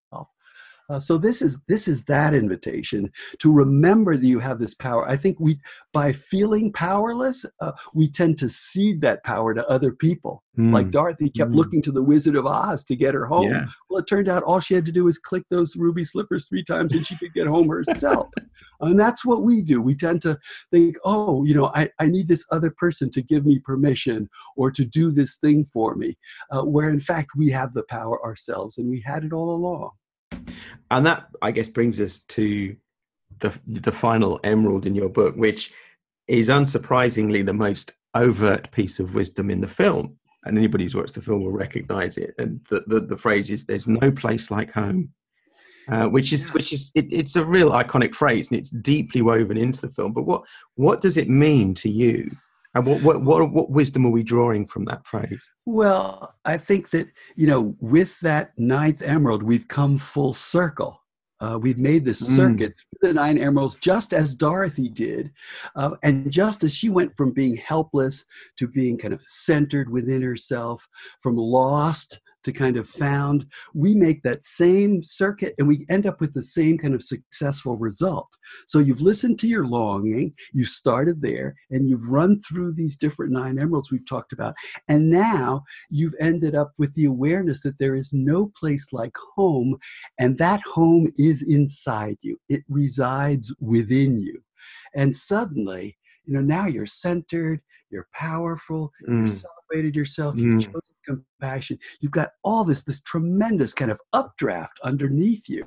uh, so this is this is that invitation to remember that you have this power. I think we, by feeling powerless, uh, we tend to cede that power to other people. Mm. Like Dorothy kept mm. looking to the Wizard of Oz to get her home. Yeah. Well, it turned out all she had to do was click those ruby slippers three times, and she could get home herself. and that's what we do. We tend to think, oh, you know, I, I need this other person to give me permission or to do this thing for me, uh, where in fact we have the power ourselves, and we had it all along. And that, I guess, brings us to the the final emerald in your book, which is unsurprisingly the most overt piece of wisdom in the film. And anybody who's watched the film will recognize it. And the, the, the phrase is, "There's no place like home," uh, which is which is it, it's a real iconic phrase, and it's deeply woven into the film. But what what does it mean to you And what, what, what, what wisdom are we drawing from that phrase? Well, I think that, you know, with that ninth emerald, we've come full circle. Uh, we've made this mm. circuit through the nine emeralds, just as Dorothy did. Uh, and just as she went from being helpless to being kind of centered within herself, from lost to kind of found, we make that same circuit and we end up with the same kind of successful result. So you've listened to your longing, you started there, and you've run through these different nine emeralds we've talked about. And now you've ended up with the awareness that there is no place like home, and that home is inside you, it resides within you. And suddenly, you know, now you're centered, you're powerful, mm. you've celebrated yourself, you've mm. chosen compassion. You've got all this, this tremendous kind of updraft underneath you.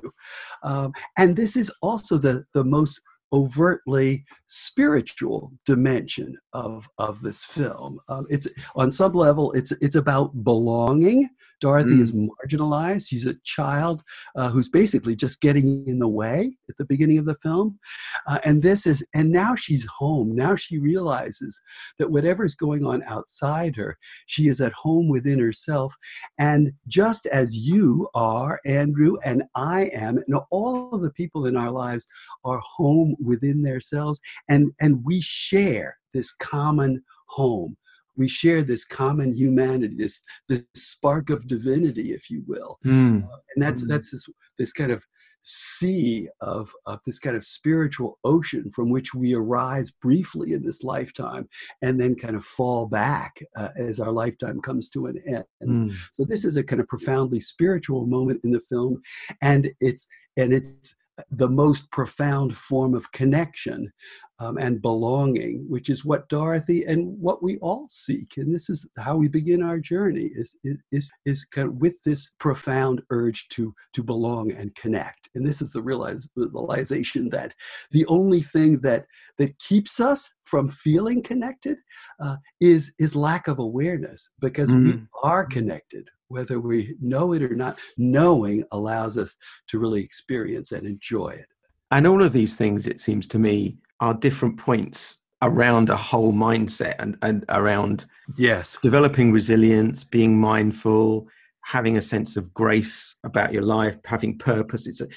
Um, and this is also the, the most overtly spiritual dimension of, of this film. Um, it's on some level, it's, it's about belonging Dorothy mm. is marginalized. She's a child uh, who's basically just getting in the way at the beginning of the film. Uh, and this is, and now she's home. Now she realizes that whatever's going on outside her, she is at home within herself. And just as you are, Andrew, and I am, and all of the people in our lives are home within themselves, and, and we share this common home we share this common humanity, this this spark of divinity, if you will, mm. uh, and that's mm. that's this this kind of sea of, of this kind of spiritual ocean from which we arise briefly in this lifetime and then kind of fall back uh, as our lifetime comes to an end. Mm. So this is a kind of profoundly spiritual moment in the film, and it's and it's the most profound form of connection um, and belonging, which is what Dorothy and what we all seek. And this is how we begin our journey is, is, is kind of with this profound urge to, to belong and connect. And this is the realization that the only thing that, that keeps us from feeling connected uh, is, is lack of awareness because mm. we are connected whether we know it or not, knowing allows us to really experience and enjoy it. And all of these things, it seems to me, are different points around a whole mindset and, and around yes. developing resilience being mindful having a sense of grace about your life having purpose. It's a,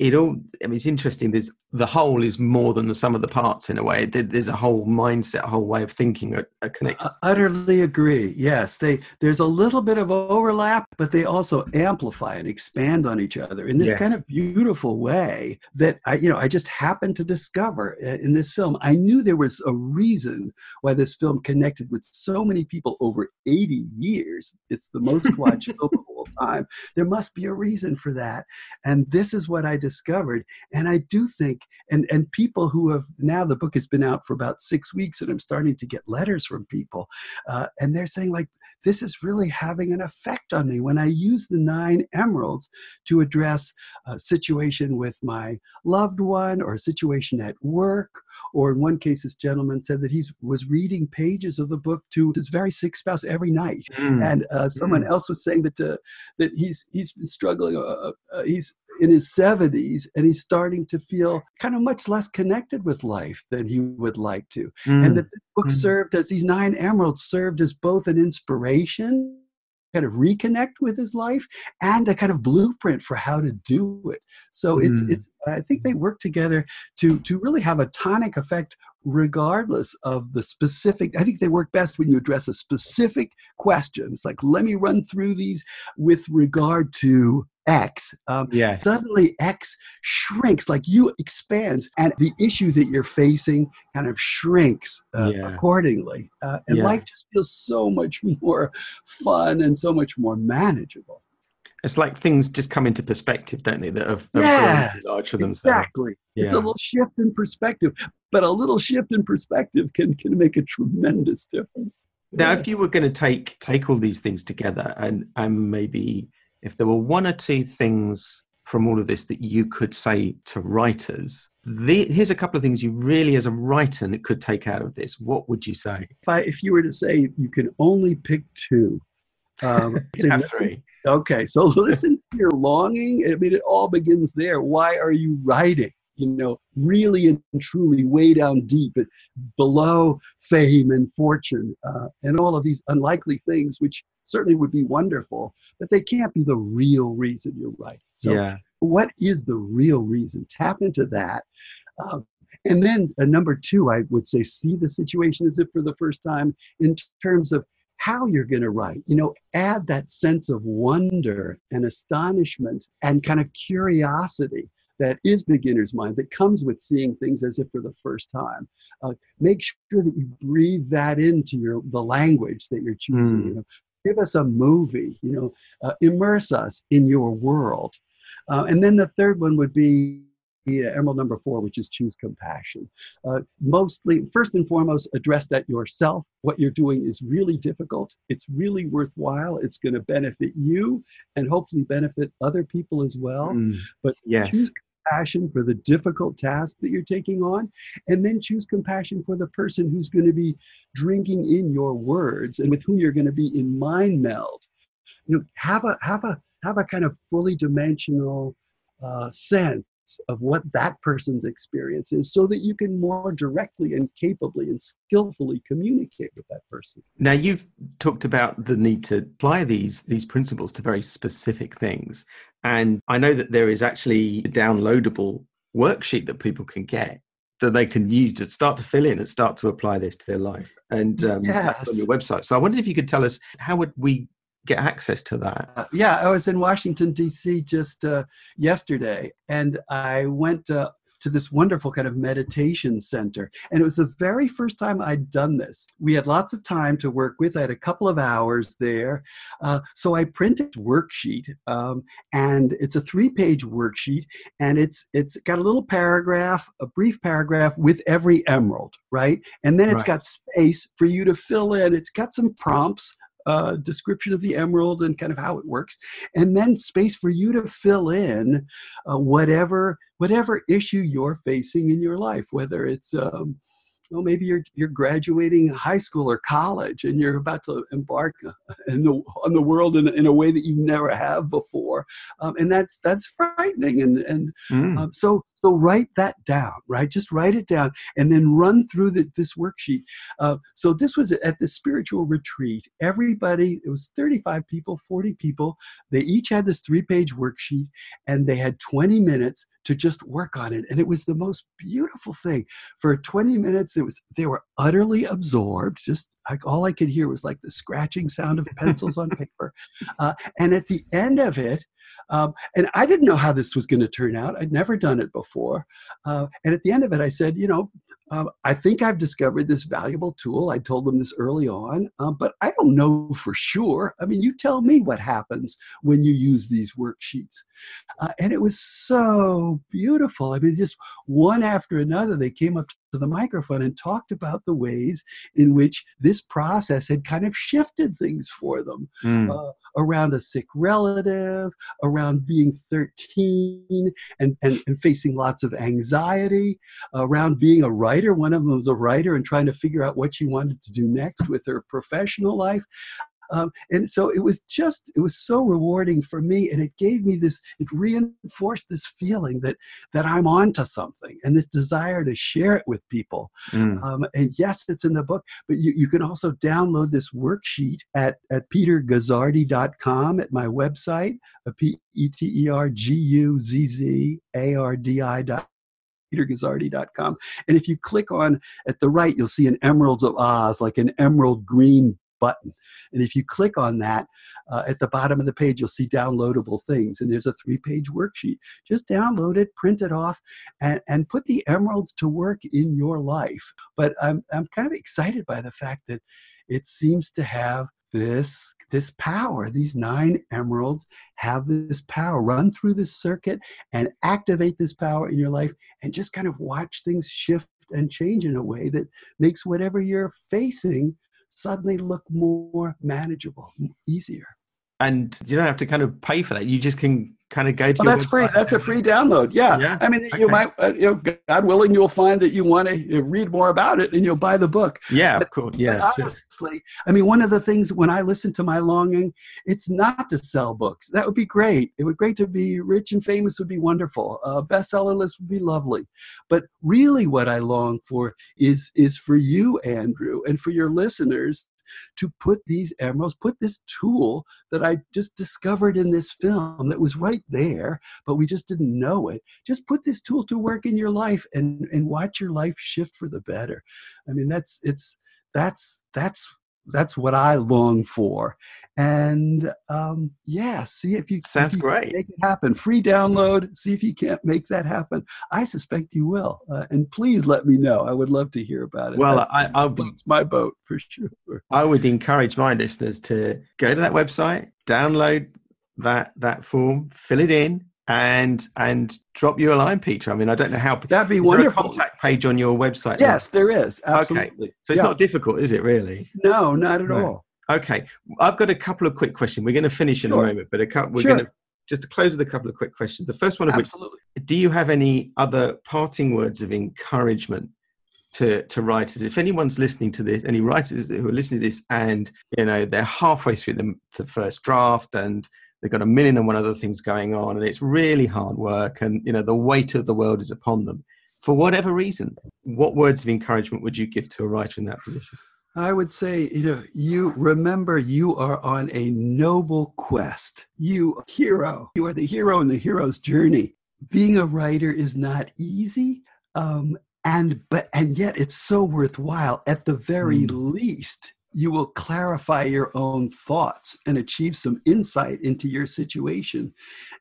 it all i mean it's interesting there's the whole is more than the sum of the parts in a way. There's a whole mindset a whole way of thinking are, are connected. I utterly agree yes. They there's a little bit of overlap but they also amplify and expand on each other in this yes. kind of beautiful way that i you know i just happened to discover uh, in this film. I knew there was a reason why this film connected with so many people over 80 years. It's the most watched film all time there must be a reason for that. And this is what i discovered. And i do think and and people who have now the book has been out for about six weeks and i'm starting to get letters from people uh, and they're saying like this is really having an effect on me when i use the nine emeralds to address a situation with my loved one or a situation at work. Or in one case this gentleman said that he was reading pages of the book to his very sick spouse every night. Mm. and uh, someone mm. else was saying that uh, that he's he's been struggling uh, uh, uh he's in his 70s and he's starting to feel kind of much less connected with life than he would like to. Mm. And that the book mm. served as these nine emeralds served as both an inspiration kind of reconnect with his life and a kind of blueprint for how to do it so mm. it's it's i think they work together to to really have a tonic effect regardless of the specific i think they work best when you address a specific question it's like let me run through these with regard to X, um, yeah. suddenly X shrinks, like you expands, and the issue that you're facing kind of shrinks uh, yeah. accordingly. Uh, and yeah. life just feels so much more fun and so much more manageable. It's like things just come into perspective, don't they? That have, have yes, large for themselves. Exactly. Yeah. It's a little shift in perspective, but a little shift in perspective can can make a tremendous difference. Now, if you were going to take take all these things together and and maybe if there were one or two things from all of this that you could say to writers, the, here's a couple of things you really, as a writer, could take out of this. What would you say? If, I, if you were to say you can only pick two, um, say, three. Okay, so listen to your longing. I mean, it all begins there. Why are you writing? you know, really and truly way down deep, below fame and fortune, uh, and all of these unlikely things, which certainly would be wonderful, but they can't be the real reason you're writing. So, yeah. what is the real reason? Tap into that. Uh, and then uh, number two, I would say, see the situation as if for the first time in terms of how you're going to write. You know, add that sense of wonder and astonishment and kind of curiosity that is beginner's mind that comes with seeing things as if for the first time. Uh, make sure that you breathe that into your the language that you're choosing. Mm. You know, give us a movie. You know, uh, immerse us in your world. Uh, and then the third one would be emerald number four, which is choose compassion. Uh, mostly, first and foremost, address that yourself. What you're doing is really difficult. It's really worthwhile. It's going to benefit you and hopefully benefit other people as well. Mm, but yes. choose compassion for the difficult task that you're taking on, and then choose compassion for the person who's going to be drinking in your words and with whom you're going to be in mind meld. You know, have a have a have a kind of fully dimensional uh, sense of what that person's experience is so that you can more directly and capably and skillfully communicate with that person. Now you've talked about the need to apply these these principles to very specific things. And I know that there is actually a downloadable worksheet that people can get that they can use to start to fill in and start to apply this to their life. And um, yes. on your website. So I wondered if you could tell us how would we get access to that? Uh, yeah, I was in Washington, D.C. just uh, yesterday, and I went uh, to this wonderful kind of meditation center. And it was the very first time I'd done this. We had lots of time to work with. I had a couple of hours there. Uh, so I printed a worksheet, um, and it's a three page worksheet, and it's it's got a little paragraph, a brief paragraph with every emerald, right? And then it's right. got space for you to fill in. It's got some prompts uh, description of the emerald and kind of how it works, and then space for you to fill in uh, whatever whatever issue you're facing in your life, whether it's um, well, maybe you're you're graduating high school or college, and you're about to embark in the, on the world in, in a way that you never have before, um, and that's that's frightening. And and mm. um, so so write that down, right? Just write it down, and then run through the, this worksheet. Uh, so this was at the spiritual retreat. Everybody, it was 35 people, 40 people. They each had this three-page worksheet, and they had 20 minutes to just work on it and it was the most beautiful thing for 20 minutes it was they were utterly absorbed just like all i could hear was like the scratching sound of pencils on paper uh, and at the end of it um, and I didn't know how this was going to turn out. I'd never done it before. Uh, and at the end of it, I said, you know, um, I think I've discovered this valuable tool. I told them this early on, um, but I don't know for sure. I mean, you tell me what happens when you use these worksheets. Uh, and it was so beautiful. I mean, just one after another, they came up to the microphone and talked about the ways in which this process had kind of shifted things for them mm. uh, around a sick relative, around being 13 and, and, and facing lots of anxiety, around being a writer writer. One of them was a writer and trying to figure out what she wanted to do next with her professional life. Um, and so it was just it was so rewarding for me and it gave me this it reinforced this feeling that that i'm onto something and this desire to share it with people mm. um, and yes it's in the book but you, you can also download this worksheet at at peterguzzardi.com at my website p-e-t-e-r-g-u-z-z-a-r-d-i dot peterguzzardi.com. And if you click on at the right, you'll see an Emeralds of Oz, like an emerald green button. And if you click on that, uh, at the bottom of the page, you'll see downloadable things. And there's a three page worksheet. Just download it, print it off, and, and put the emeralds to work in your life. But I'm, I'm kind of excited by the fact that it seems to have this this power these nine emeralds have this power run through this circuit and activate this power in your life and just kind of watch things shift and change in a way that makes whatever you're facing suddenly look more manageable easier and you don't have to kind of pay for that. You just can kind of guide. Oh, that's free. That's a free download. Yeah. yeah. I mean, okay. you might, uh, you know, God willing, you'll find that you want to read more about it, and you'll buy the book. Yeah, but, cool. Yeah. honestly, I mean, one of the things when I listen to my longing, it's not to sell books. That would be great. It would great to be rich and famous. Would be wonderful. A bestseller list would be lovely. But really, what I long for is is for you, Andrew, and for your listeners to put these emeralds, put this tool that I just discovered in this film that was right there, but we just didn't know it. Just put this tool to work in your life and, and watch your life shift for the better. I mean, that's, it's, that's, that's that's what I long for. And um, yeah, see if you sounds if you great. Make it happen. Free download. See if you can't make that happen. I suspect you will. Uh, and please let me know. I would love to hear about it. Well, that, I, I'll it's my boat for sure. I would encourage my listeners to go to that website, download that that form, fill it in, and and drop you a line, Peter. I mean, I don't know how that'd be wonderful. contact page on your website. Yes, there is. Absolutely. Okay. So it's yeah. not difficult, is it? Really? No, not at all. Okay, I've got a couple of quick questions. We're going to finish in sure. a moment, but a couple, we're sure. going to just to close with a couple of quick questions. The first one of Absolutely. which, do you have any other parting words of encouragement to to writers? If anyone's listening to this, any writers who are listening to this, and you know they're halfway through the, the first draft and they've got a million and one other things going on and it's really hard work and you know the weight of the world is upon them for whatever reason what words of encouragement would you give to a writer in that position I would say, you know, you remember you are on a noble quest. You hero. You are the hero in the hero's journey. Being a writer is not easy. Um, and but and yet it's so worthwhile at the very mm. least you will clarify your own thoughts and achieve some insight into your situation.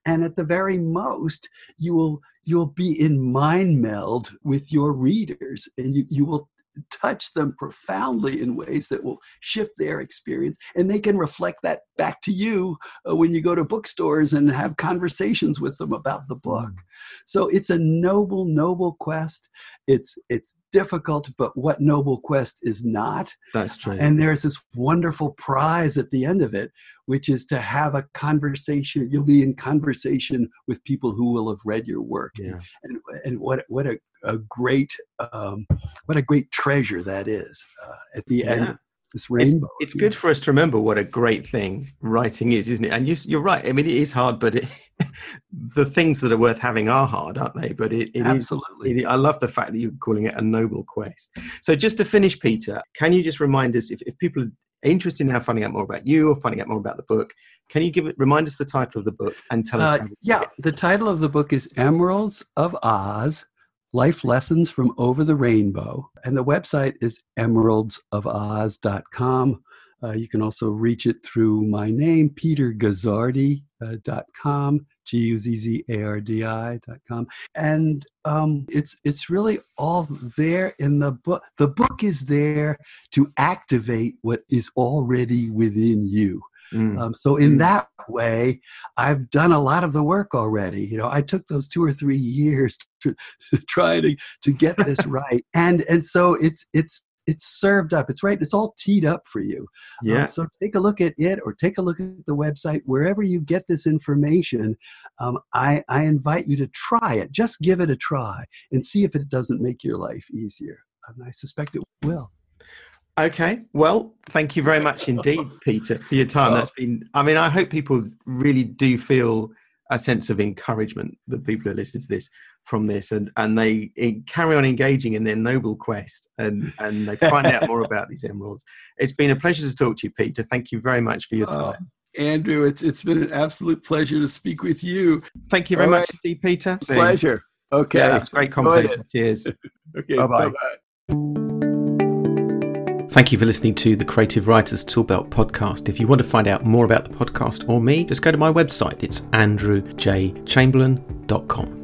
And at the very most you will you'll be in mind meld with your readers and you, you will touch them profoundly in ways that will shift their experience and they can reflect that back to you uh, when you go to bookstores and have conversations with them about the book. Mm. so it's a noble noble quest. It's it's difficult but what noble quest is not. That's true. And there's this wonderful prize at the end of it which is to have a conversation you'll be in conversation with people who will have read your work yeah. and, and what what a a great um, what a great treasure that is uh, at the yeah. end this rainbow. It's, it's good for us to remember what a great thing writing is, isn't it? And you, are right. I mean, it is hard, but it, the things that are worth having are hard, aren't they? But it, it absolutely. Is, it, I love the fact that you're calling it a noble quest. So, just to finish, Peter, can you just remind us if, if people interested in now finding out more about you or finding out more about the book, can you give it remind us the title of the book and tell us? Uh, yeah, the title of the book is Emeralds of Oz Life Lessons from Over the Rainbow. And the website is emeraldsofoz.com. Uh, you can also reach it through my name, peterguzzardi.com, uh, G-U-Z-Z-A-R-D-I.com. And um, it's, it's really all there in the book. The book is there to activate what is already within you. Mm. Um, so in mm. that way, I've done a lot of the work already. You know, I took those two or three years to, to try to to get this right, and and so it's it's it's served up. It's right. It's all teed up for you. Um, yeah. Um, so take a look at it, or take a look at the website wherever you get this information. Um, I I invite you to try it. Just give it a try and see if it doesn't make your life easier. And I suspect it will. Okay. Well, thank you very much indeed, Peter, for your time. That's been, I mean, I hope people really do feel a sense of encouragement that people are listening to this from this and, and they carry on engaging in their noble quest and, and they find out more about these emeralds. It's been a pleasure to talk to you, Peter. Thank you very much for your oh, time. Andrew, it's, it's been an absolute pleasure to speak with you. Thank you very All much right. indeed, Peter. Pleasure. Okay. Yeah, it's great conversation. Cheers. okay. Bye-bye. Bye-bye. Thank you for listening to the Creative Writers Toolbelt podcast. If you want to find out more about the podcast or me, just go to my website. It's andrewjchamberlain.com.